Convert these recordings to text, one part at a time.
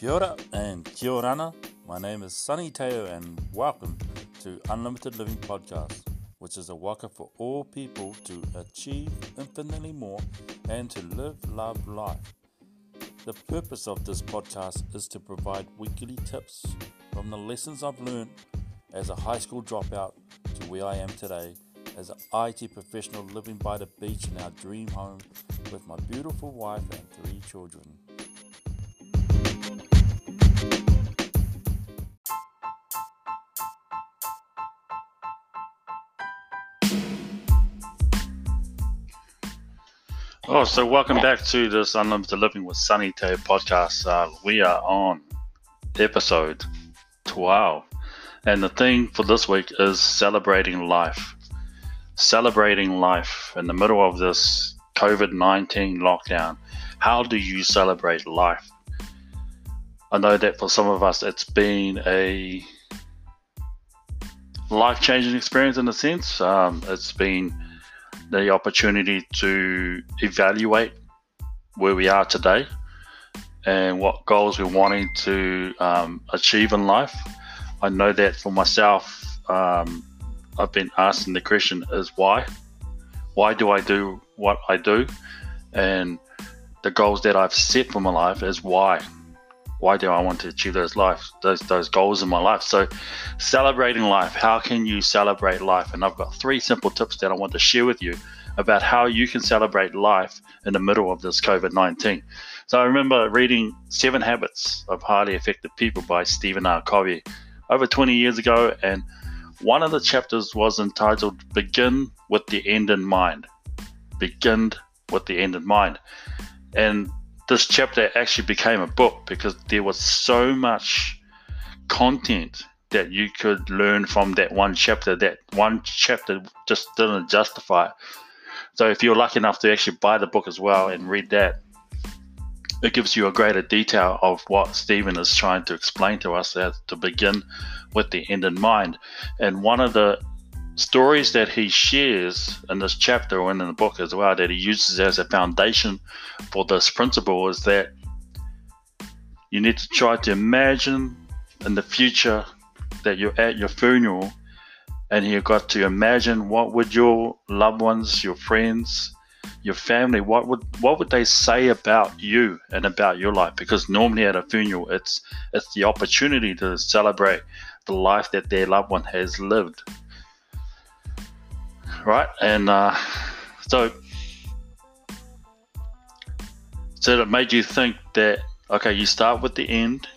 Kia and kia orana. My name is Sunny Teo and welcome to Unlimited Living Podcast, which is a waka for all people to achieve infinitely more and to live, love, life. The purpose of this podcast is to provide weekly tips from the lessons I've learned as a high school dropout to where I am today as an IT professional living by the beach in our dream home with my beautiful wife and three children. Oh, so welcome back to this Unlimited Living with Sunny Teo podcast. Uh, we are on episode 12. And the thing for this week is celebrating life. Celebrating life in the middle of this COVID 19 lockdown. How do you celebrate life? I know that for some of us, it's been a life changing experience in a sense. Um, it's been the opportunity to evaluate where we are today and what goals we're wanting to um, achieve in life. I know that for myself, um, I've been asking the question is why? Why do I do what I do? And the goals that I've set for my life is why. Why do I want to achieve those life, those those goals in my life? So, celebrating life. How can you celebrate life? And I've got three simple tips that I want to share with you about how you can celebrate life in the middle of this COVID nineteen. So, I remember reading Seven Habits of Highly Effective People by Stephen R. Covey over 20 years ago, and one of the chapters was entitled "Begin with the End in Mind." Begin with the end in mind, and this chapter actually became a book because there was so much content that you could learn from that one chapter. That one chapter just didn't justify it. So if you're lucky enough to actually buy the book as well and read that, it gives you a greater detail of what Stephen is trying to explain to us as to begin with the end in mind. And one of the stories that he shares in this chapter and in the book as well that he uses as a foundation for this principle is that you need to try to imagine in the future that you're at your funeral and you've got to imagine what would your loved ones your friends your family what would what would they say about you and about your life? Because normally at a funeral it's it's the opportunity to celebrate the life that their loved one has lived right? And uh, so, so it made you think that okay, you start with the end,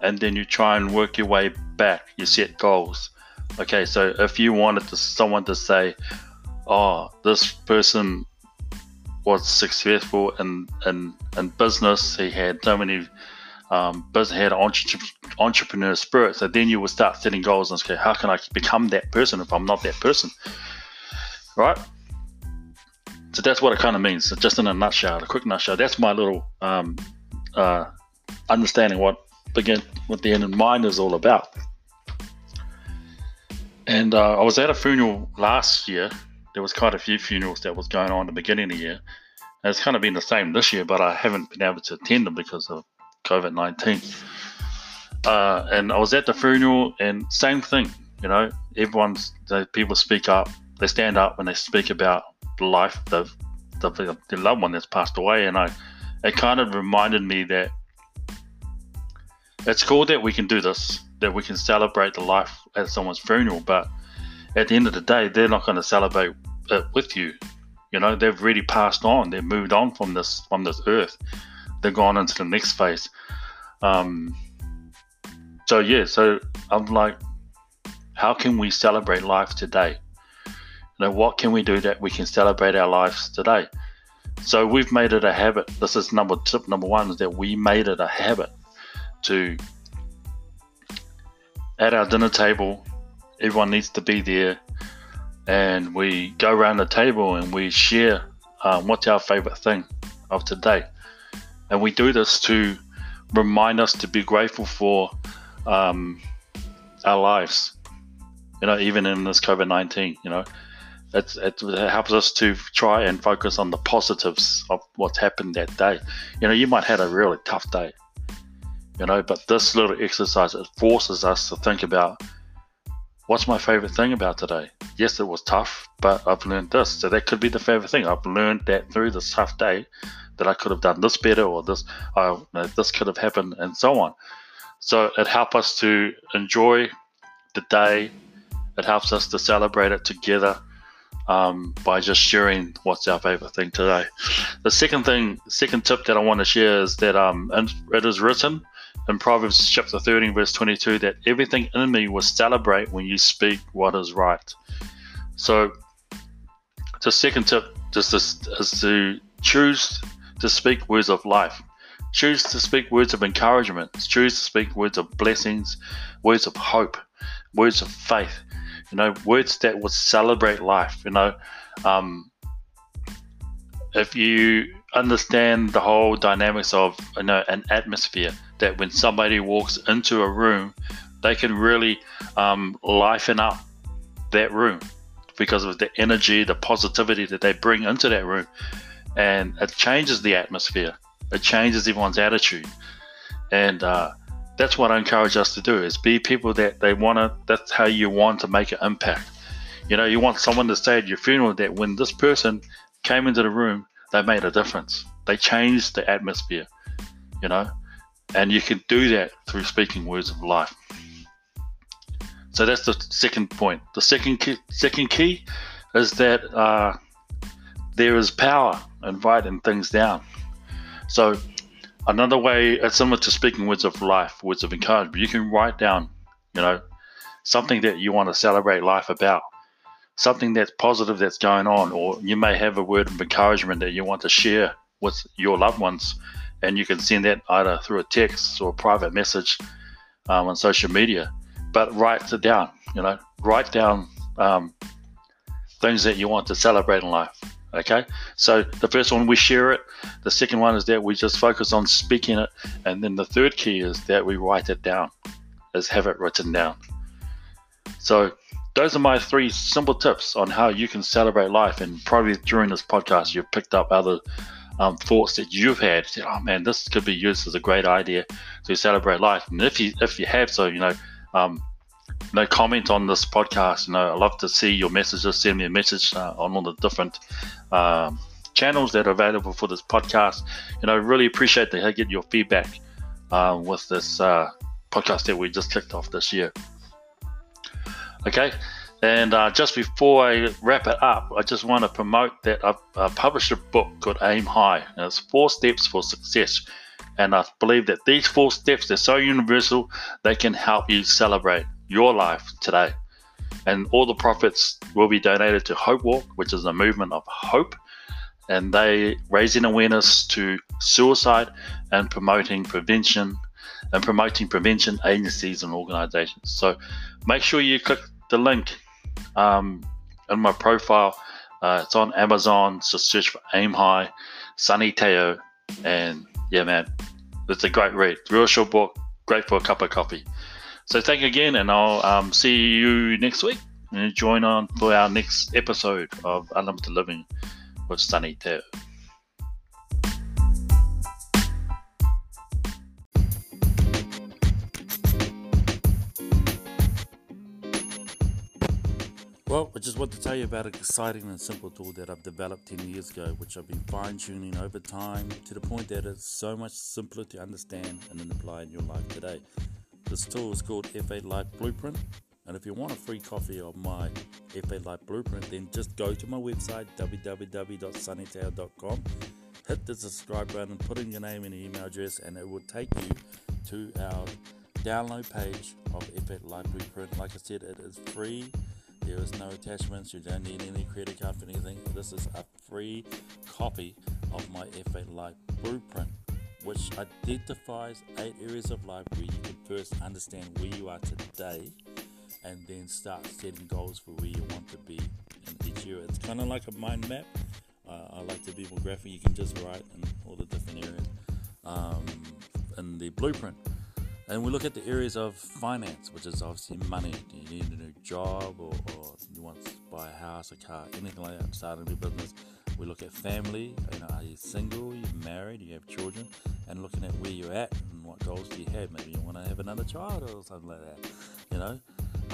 and then you try and work your way back. You set goals. Okay, so if you wanted to, someone to say, "Oh, this person was successful in in, in business. He had so many." Um, business had entre- entrepreneur spirit. So then you will start setting goals and say, how can I become that person if I'm not that person? Right? So that's what it kind of means. So just in a nutshell, a quick nutshell. That's my little um, uh, understanding what begin what the end in mind is all about. And uh, I was at a funeral last year. There was quite a few funerals that was going on at the beginning of the year. And it's kind of been the same this year, but I haven't been able to attend them because of COVID nineteen. Uh, and I was at the funeral, and same thing. You know, everyone's people speak up they stand up when they speak about the life of the, the, the loved one that's passed away, and I it kind of reminded me that it's cool that we can do this, that we can celebrate the life at someone's funeral, but at the end of the day, they're not going to celebrate it with you. You know, they've really passed on. They've moved on from this from this earth. They've gone into the next phase. Um, so yeah, so I'm like, how can we celebrate life today? You know, what can we do that we can celebrate our lives today? So we've made it a habit. This is number tip number one is that we made it a habit to at our dinner table, everyone needs to be there, and we go around the table and we share um, what's our favorite thing of today, and we do this to remind us to be grateful for um, our lives. You know, even in this COVID nineteen, you know, it's, it helps us to try and focus on the positives of what's happened that day. You know, you might have had a really tough day. you know. But this little exercise it forces us to think about what's my favorite thing about today. Yes, it was tough, but I've learned this, so that could be the favorite thing. I've learned that through this tough day that I could have done this better, or this, uh, this could have happened, and so on. So it helps us to enjoy the day. It helps us to celebrate it together um, by just sharing what's our favorite thing today. The second thing, second tip that I want to share is that um, it is written in Proverbs chapter 13, verse 22, that everything in me will celebrate when you speak what is right. So, the second tip is, is to choose to speak words of life. Choose to speak words of encouragement. Choose to speak words of blessings, words of hope, words of faith. You know, words that would celebrate life. You know, um, if you understand the whole dynamics of you know an atmosphere, that when somebody walks into a room, they can really um, lifen up that room because of the energy, the positivity that they bring into that room, and it changes the atmosphere. It changes everyone's attitude, and uh, that's what I encourage us to do: is be people that they want to. That's how you want to make an impact. You know, you want someone to say at your funeral that when this person came into the room, they made a difference. They changed the atmosphere. You know, and you can do that through speaking words of life. So that's the second point. The second key, second key is that uh, there is power in writing things down. So another way, it's similar to speaking words of life, words of encouragement. You can write down, you know, something that you want to celebrate life about, something that's positive that's going on, or you may have a word of encouragement that you want to share with your loved ones and you can send that either through a text or a private message um, on social media. But write it down. You know, write down um, things that you want to celebrate in life. Okay, so the first one we share it. The second one is that we just focus on speaking it, and then the third key is that we write it down, is have it written down. So those are my three simple tips on how you can celebrate life. And probably during this podcast, you've picked up other um, thoughts that you've had. Said, oh man, this could be used as a great idea to celebrate life. And if you if you have, so you know, um, no comment on this podcast. You know, I love to see your messages. Send me a message uh, on all the different um, channels that are available for this podcast. And I really appreciate to get your feedback uh, with this uh, podcast that we just kicked off this year. Okay. And uh, just before I wrap it up, I just want to promote that I've published a book called Aim High, and it's four steps for success. And I believe that these four steps, they're so universal, they can help you celebrate your life today. And all the profits will be donated to Hope Walk, which is a movement of hope. And they raising awareness to suicide and promoting prevention and promoting prevention agencies and organizations. So make sure you click the link um, in my profile. Uh, it's on Amazon. So search for Aim High, Sunny Teo, and yeah, man, it's a great read. Real short book, great for a cup of coffee. So thank you again, and I'll um, see you next week. And join on for our next episode of Unlimited Living with Sunny Teo. Well, I just want to tell you about an exciting and simple tool that I've developed 10 years ago, which I've been fine tuning over time to the point that it's so much simpler to understand and then apply in your life today. This tool is called F8 Life Blueprint. And if you want a free copy of my F8 Life Blueprint, then just go to my website, www.sunnyteo.com, hit the subscribe button, put in your name and email address, and it will take you to our download page of F8 Life Blueprint. Like I said, it is free there is no attachments. You don't need any credit card for anything. This is a free copy of my F8 Life Blueprint, which identifies eight areas of life where you can first understand where you are today and then start setting goals for where you want to be in each area. It's kind of like a mind map. Uh, I like to be more graphic. You can just write in all the different areas um, in the blueprint. And we look at the areas of finance, which is obviously money. Do you need a new job or, or you want to buy a house, a car, anything like that, start a new business? We look at family, you know, are you single, you married, Do you have children, and looking at where you're at and what goals do you have? Maybe you want to have another child or something like that. You know.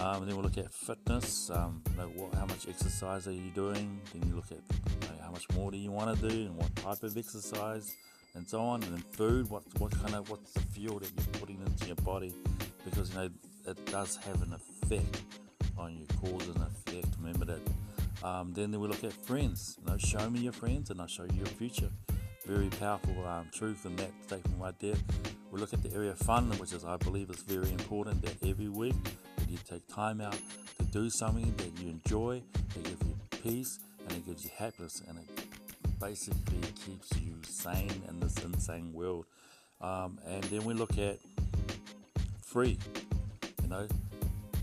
Um, then we'll look at fitness. Um, you know, what, how much exercise are you doing? Then you look at you know, how much more do you want to do and what type of exercise and so on. And then food. What what kind of what's the fuel that you're putting into your body? Because you know it does have an effect on your cause and effect. Remember that. Um, then we look at friends. You know, show me your friends, and I'll show you your future. Very powerful um, truth in that statement right there. We look at the area of fun, which is I believe is very important. That every week that you take time out to do something that you enjoy, that gives you peace, and it gives you happiness, and it basically keeps you sane in this insane world. Um, and then we look at free. You know,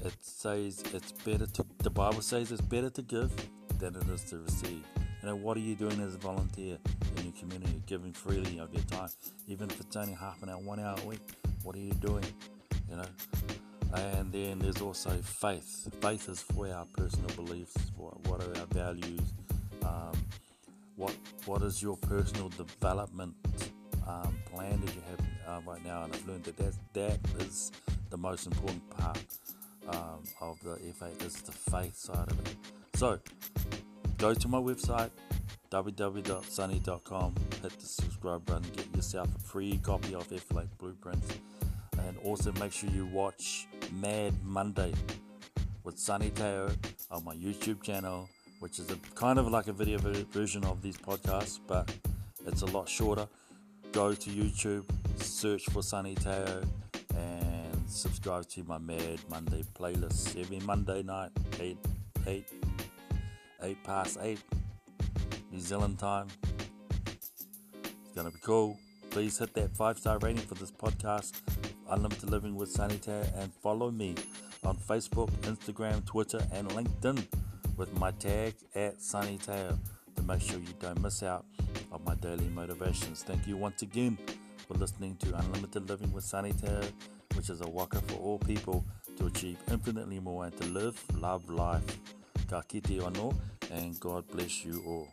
it says it's better to. The Bible says it's better to give than it is to receive. You know, what are you doing as a volunteer in your community, You're giving freely of your time, even if it's only half an hour, one hour a week? What are you doing? You know, and then there's also faith. Faith is for our personal beliefs. What, what are our values? Um, what what is your personal development um, plan that you have uh, right now? And I've learned that that, that is the most important part um, of the F8 is the faith side of it. So go to my website www.sunny.com, hit the subscribe button, get yourself a free copy of F Blueprints, and also make sure you watch Mad Monday with Sunny Teo on my YouTube channel, which is a kind of like a video version of these podcasts, but it's a lot shorter. Go to YouTube, search for Sunny Teo, and subscribe to my Mad Monday playlist every Monday night, 8, 8, 8 past 8 New Zealand time. It's going to be cool. Please hit that five star rating for this podcast, Unlimited Living with Teo, and follow me on Facebook, Instagram, Twitter, and LinkedIn with my tag at Sunny Teo to make sure you don't miss out on my daily motivations. Thank you once again for listening to Unlimited Living with Sunny Teo, which is a waka for all people to achieve infinitely more and to live, love life. Ka kite anō, and God bless you all.